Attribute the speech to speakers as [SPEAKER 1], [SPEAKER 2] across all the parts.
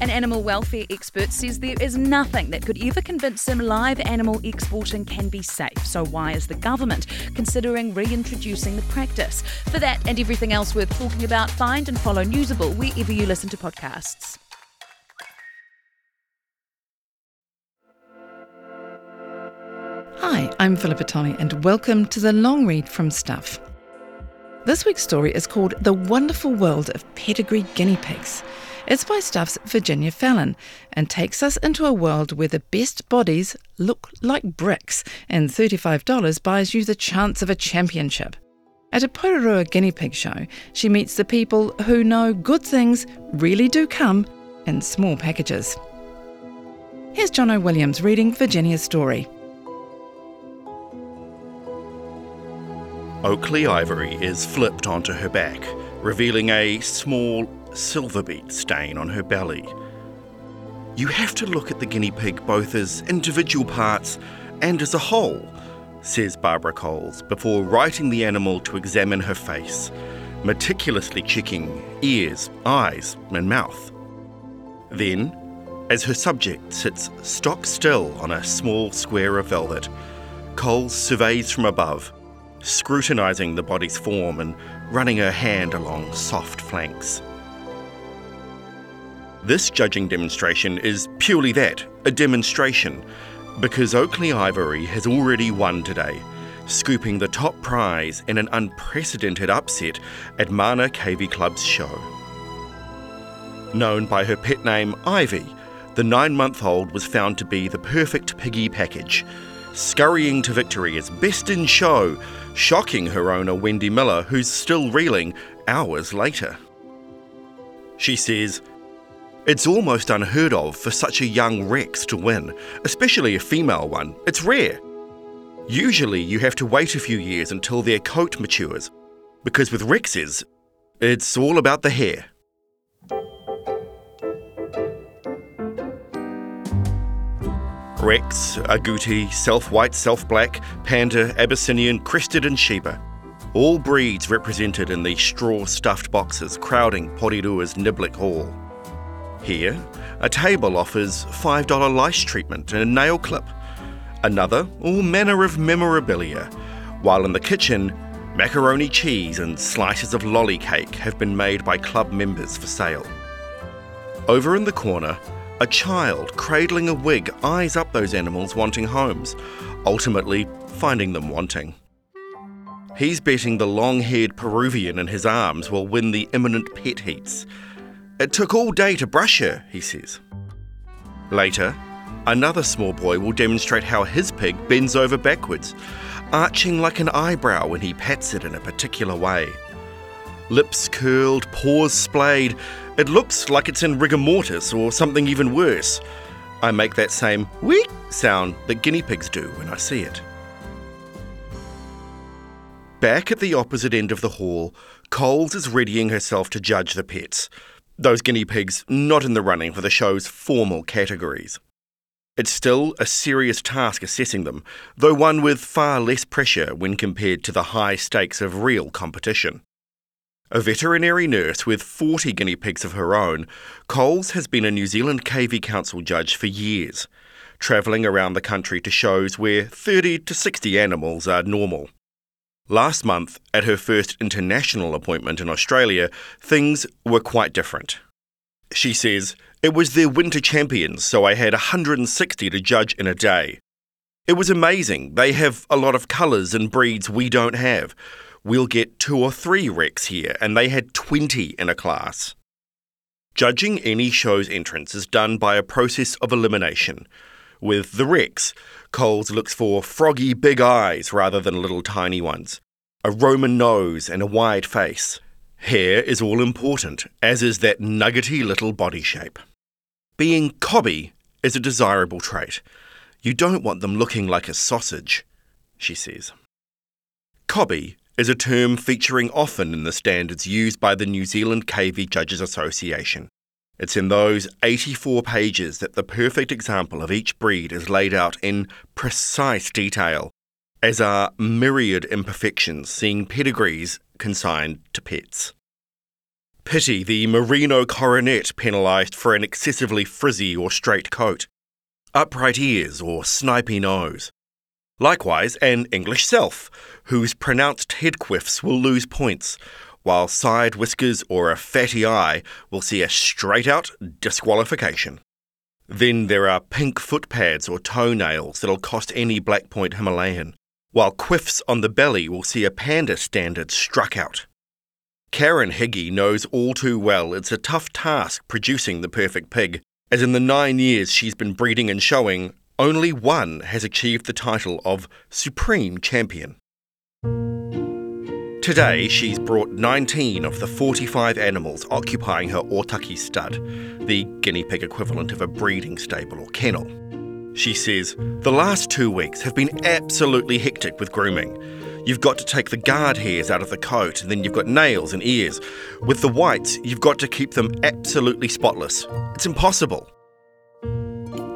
[SPEAKER 1] An animal welfare expert says there is nothing that could ever convince him live animal exporting can be safe. So, why is the government considering reintroducing the practice? For that and everything else worth talking about, find and follow Newsable wherever you listen to podcasts.
[SPEAKER 2] Hi, I'm Philippa Tolley, and welcome to the long read from Stuff. This week's story is called The Wonderful World of Pedigree Guinea Pigs. It's by Stuff's Virginia Fallon and takes us into a world where the best bodies look like bricks, and $35 buys you the chance of a championship. At a Porirua guinea pig show, she meets the people who know good things really do come in small packages. Here's Jono Williams reading Virginia's story.
[SPEAKER 3] Oakley ivory is flipped onto her back, revealing a small silver bead stain on her belly. You have to look at the guinea pig both as individual parts and as a whole, says Barbara Coles, before righting the animal to examine her face, meticulously checking ears, eyes, and mouth. Then, as her subject sits stock still on a small square of velvet, Coles surveys from above scrutinising the body's form and running her hand along soft flanks. This judging demonstration is purely that a demonstration, because Oakley Ivory has already won today, scooping the top prize in an unprecedented upset at Mana Cavy Club's show. Known by her pet name Ivy, the nine month old was found to be the perfect piggy package, scurrying to victory as best in show shocking her owner Wendy Miller, who's still reeling hours later. She says, It's almost unheard of for such a young Rex to win, especially a female one. It's rare. Usually you have to wait a few years until their coat matures, because with Rexes, it's all about the hair. Rex, Agouti, Self White, Self Black, Panda, Abyssinian, Crested, and Sheba. All breeds represented in these straw stuffed boxes crowding Porirua's Niblick Hall. Here, a table offers $5 lice treatment and a nail clip. Another, all manner of memorabilia, while in the kitchen, macaroni cheese and slices of lolly cake have been made by club members for sale. Over in the corner, a child cradling a wig eyes up those animals wanting homes, ultimately finding them wanting. He's betting the long haired Peruvian in his arms will win the imminent pet heats. It took all day to brush her, he says. Later, another small boy will demonstrate how his pig bends over backwards, arching like an eyebrow when he pats it in a particular way. Lips curled, paws splayed, it looks like it's in rigor mortis or something even worse. I make that same wheek sound that guinea pigs do when I see it. Back at the opposite end of the hall, Coles is readying herself to judge the pets. Those guinea pigs not in the running for the show's formal categories. It's still a serious task assessing them, though one with far less pressure when compared to the high stakes of real competition. A veterinary nurse with 40 guinea pigs of her own, Coles has been a New Zealand Cavy Council judge for years, travelling around the country to shows where 30 to 60 animals are normal. Last month, at her first international appointment in Australia, things were quite different. She says, It was their winter champions, so I had 160 to judge in a day. It was amazing. They have a lot of colours and breeds we don't have we'll get two or three Rex here, and they had 20 in a class. Judging any show's entrance is done by a process of elimination. With the Rex, Coles looks for froggy big eyes rather than little tiny ones, a Roman nose, and a wide face. Hair is all important, as is that nuggety little body shape. Being cobby is a desirable trait. You don't want them looking like a sausage, she says. Cobby is a term featuring often in the standards used by the New Zealand Cavy Judges Association. It's in those 84 pages that the perfect example of each breed is laid out in precise detail, as are myriad imperfections seeing pedigrees consigned to pets. Pity the merino coronet penalised for an excessively frizzy or straight coat, upright ears or snipy nose. Likewise, an English self, whose pronounced head quiffs will lose points, while side whiskers or a fatty eye will see a straight out disqualification. Then there are pink foot pads or toenails that'll cost any Black Point Himalayan, while quiffs on the belly will see a panda standard struck out. Karen Higgy knows all too well it's a tough task producing the perfect pig, as in the nine years she's been breeding and showing, only one has achieved the title of Supreme Champion. Today, she's brought 19 of the 45 animals occupying her Otaki stud, the guinea pig equivalent of a breeding stable or kennel. She says, The last two weeks have been absolutely hectic with grooming. You've got to take the guard hairs out of the coat, and then you've got nails and ears. With the whites, you've got to keep them absolutely spotless. It's impossible.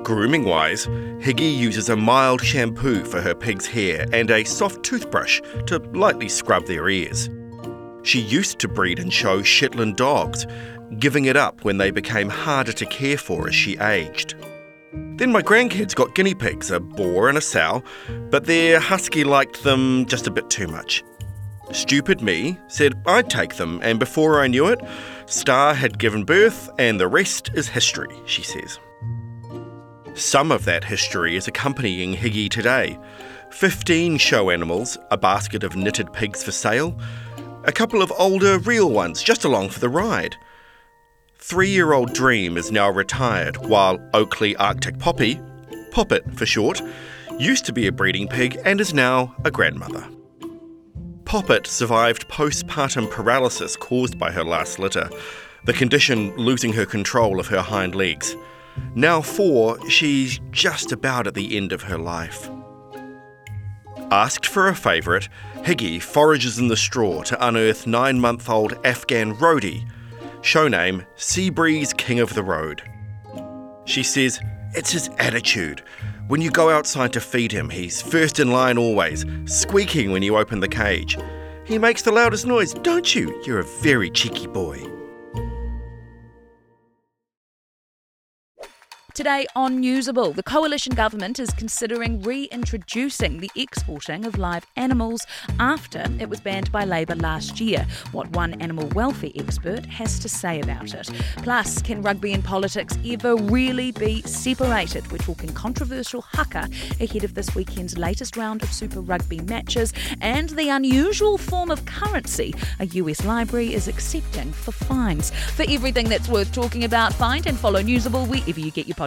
[SPEAKER 3] Grooming wise, Higgy uses a mild shampoo for her pig's hair and a soft toothbrush to lightly scrub their ears. She used to breed and show Shetland dogs, giving it up when they became harder to care for as she aged. Then my grandkids got guinea pigs, a boar and a sow, but their husky liked them just a bit too much. Stupid me said I'd take them, and before I knew it, Star had given birth, and the rest is history, she says. Some of that history is accompanying Higgy today 15 show animals, a basket of knitted pigs for sale, a couple of older real ones just along for the ride. Three year old Dream is now retired, while Oakley Arctic Poppy, Poppet for short, used to be a breeding pig and is now a grandmother. Poppet survived postpartum paralysis caused by her last litter, the condition losing her control of her hind legs. Now four, she's just about at the end of her life. Asked for a favourite, Higgy forages in the straw to unearth nine month old Afghan Rhodey, show name Seabreeze King of the Road. She says, It's his attitude. When you go outside to feed him, he's first in line always, squeaking when you open the cage. He makes the loudest noise, don't you? You're a very cheeky boy.
[SPEAKER 1] Today on Newsable, the coalition government is considering reintroducing the exporting of live animals after it was banned by Labor last year. What one animal welfare expert has to say about it. Plus, can rugby and politics ever really be separated? We're talking controversial haka ahead of this weekend's latest round of Super Rugby matches and the unusual form of currency a US library is accepting for fines. For everything that's worth talking about, find and follow Newsable wherever you get your podcasts.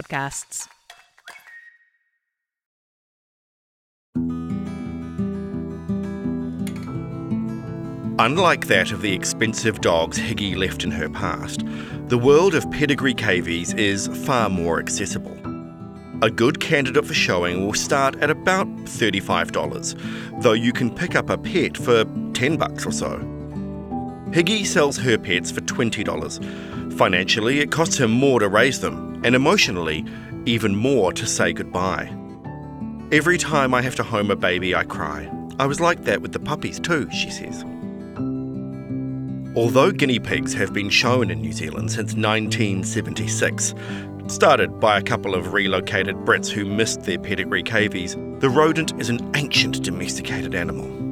[SPEAKER 3] Unlike that of the expensive dogs Higgy left in her past, the world of pedigree cavies is far more accessible. A good candidate for showing will start at about $35, though you can pick up a pet for 10 bucks or so. Higgy sells her pets for $20. Financially, it costs her more to raise them, and emotionally, even more to say goodbye. Every time I have to home a baby, I cry. I was like that with the puppies too, she says. Although guinea pigs have been shown in New Zealand since 1976, started by a couple of relocated Brits who missed their pedigree cavies, the rodent is an ancient domesticated animal.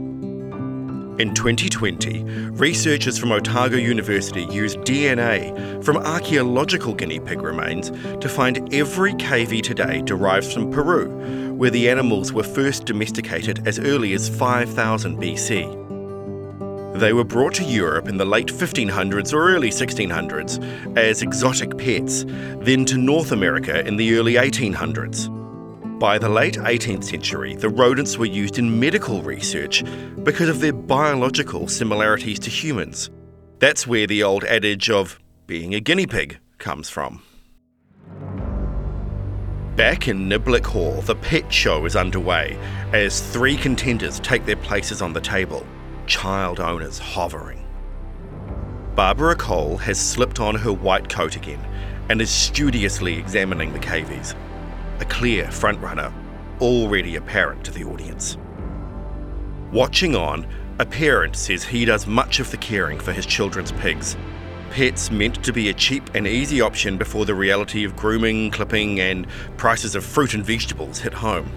[SPEAKER 3] In 2020, researchers from Otago University used DNA from archaeological guinea pig remains to find every cavy today derives from Peru, where the animals were first domesticated as early as 5000 BC. They were brought to Europe in the late 1500s or early 1600s as exotic pets, then to North America in the early 1800s. By the late 18th century, the rodents were used in medical research because of their biological similarities to humans. That's where the old adage of being a guinea pig comes from. Back in Niblick Hall, the pet show is underway as three contenders take their places on the table, child owners hovering. Barbara Cole has slipped on her white coat again and is studiously examining the cavies, a clear frontrunner already apparent to the audience. Watching on, a parent says he does much of the caring for his children's pigs, Pets meant to be a cheap and easy option before the reality of grooming, clipping, and prices of fruit and vegetables hit home.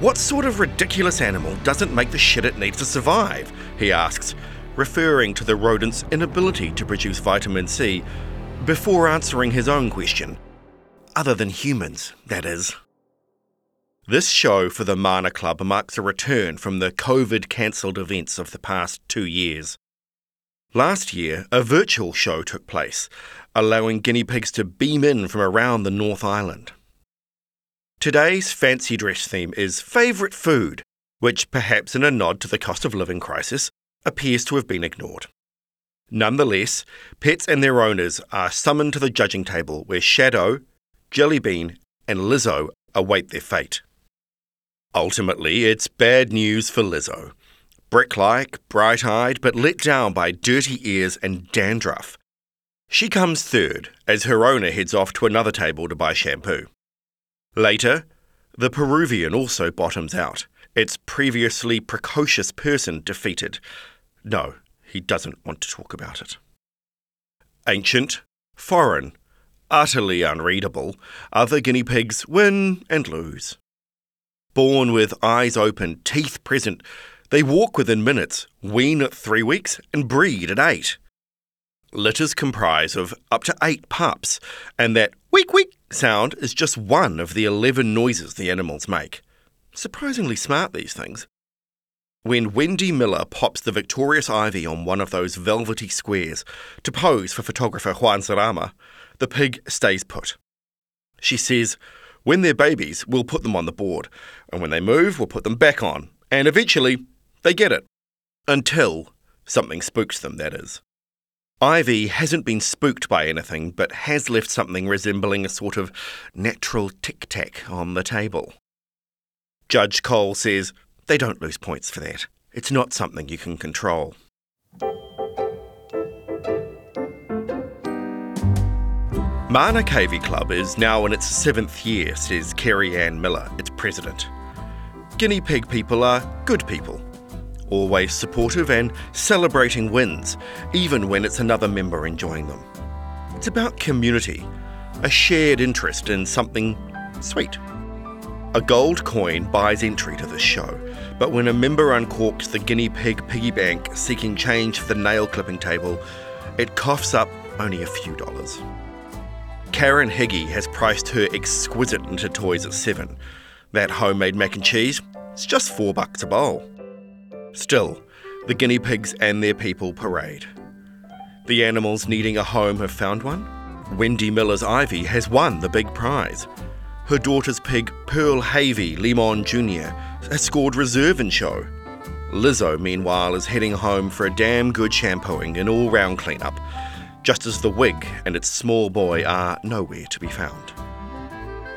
[SPEAKER 3] What sort of ridiculous animal doesn't make the shit it needs to survive? He asks, referring to the rodent's inability to produce vitamin C before answering his own question. Other than humans, that is. This show for the Mana Club marks a return from the COVID cancelled events of the past two years. Last year, a virtual show took place, allowing guinea pigs to beam in from around the North Island. Today's fancy dress theme is favourite food, which, perhaps in a nod to the cost of living crisis, appears to have been ignored. Nonetheless, pets and their owners are summoned to the judging table where Shadow, Jellybean, and Lizzo await their fate. Ultimately, it's bad news for Lizzo. Brick like, bright eyed, but let down by dirty ears and dandruff. She comes third as her owner heads off to another table to buy shampoo. Later, the Peruvian also bottoms out, its previously precocious person defeated. No, he doesn't want to talk about it. Ancient, foreign, utterly unreadable, other guinea pigs win and lose. Born with eyes open, teeth present, they walk within minutes, wean at three weeks, and breed at eight. Litters comprise of up to eight pups, and that wheek wheek sound is just one of the 11 noises the animals make. Surprisingly smart, these things. When Wendy Miller pops the victorious ivy on one of those velvety squares to pose for photographer Juan Zarama, the pig stays put. She says, when they're babies, we'll put them on the board, and when they move, we'll put them back on, and eventually, they get it. Until something spooks them, that is. Ivy hasn't been spooked by anything, but has left something resembling a sort of natural tic tac on the table. Judge Cole says they don't lose points for that. It's not something you can control. Mana Cavy Club is now in its seventh year, says Kerry Ann Miller, its president. Guinea pig people are good people always supportive and celebrating wins, even when it's another member enjoying them. It's about community, a shared interest in something sweet. A gold coin buys entry to this show, but when a member uncorks the guinea pig piggy bank seeking change for the nail clipping table, it coughs up only a few dollars. Karen Higgy has priced her exquisite into toys at seven. That homemade mac and cheese, it's just four bucks a bowl. Still, the guinea pigs and their people parade. The animals needing a home have found one. Wendy Miller's Ivy has won the big prize. Her daughter's pig, Pearl Havey Limon Jr., has scored reserve in show. Lizzo, meanwhile, is heading home for a damn good shampooing and all round cleanup, just as the wig and its small boy are nowhere to be found.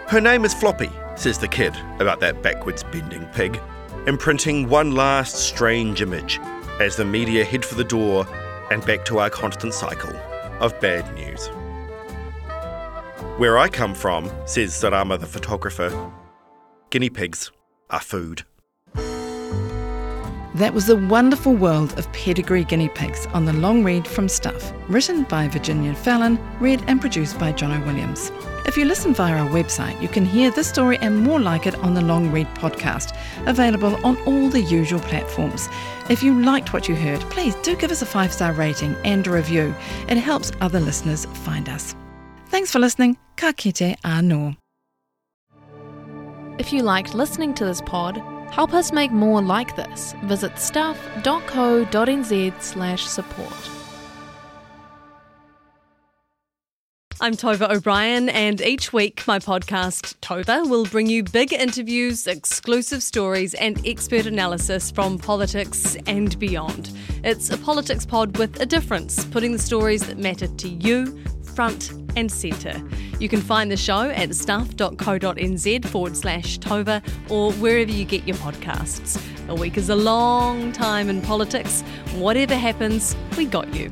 [SPEAKER 3] Her name is Floppy, says the kid about that backwards bending pig imprinting one last strange image as the media head for the door and back to our constant cycle of bad news. Where I come from, says Zarama the photographer, guinea pigs are food.
[SPEAKER 2] That was the wonderful world of pedigree guinea pigs on the long read from Stuff, written by Virginia Fallon, read and produced by Jono Williams. If you listen via our website, you can hear this story and more like it on the Long Read podcast, available on all the usual platforms. If you liked what you heard, please do give us a five star rating and a review. It helps other listeners find us. Thanks for listening. Ka kite anō.
[SPEAKER 4] If you liked listening to this pod, help us make more like this. Visit stuff.co.nz slash support.
[SPEAKER 5] I'm Tova O'Brien, and each week my podcast, Tova, will bring you big interviews, exclusive stories, and expert analysis from politics and beyond. It's a politics pod with a difference, putting the stories that matter to you front and centre. You can find the show at stuff.co.nz forward slash Tova or wherever you get your podcasts. A week is a long time in politics. Whatever happens, we got you.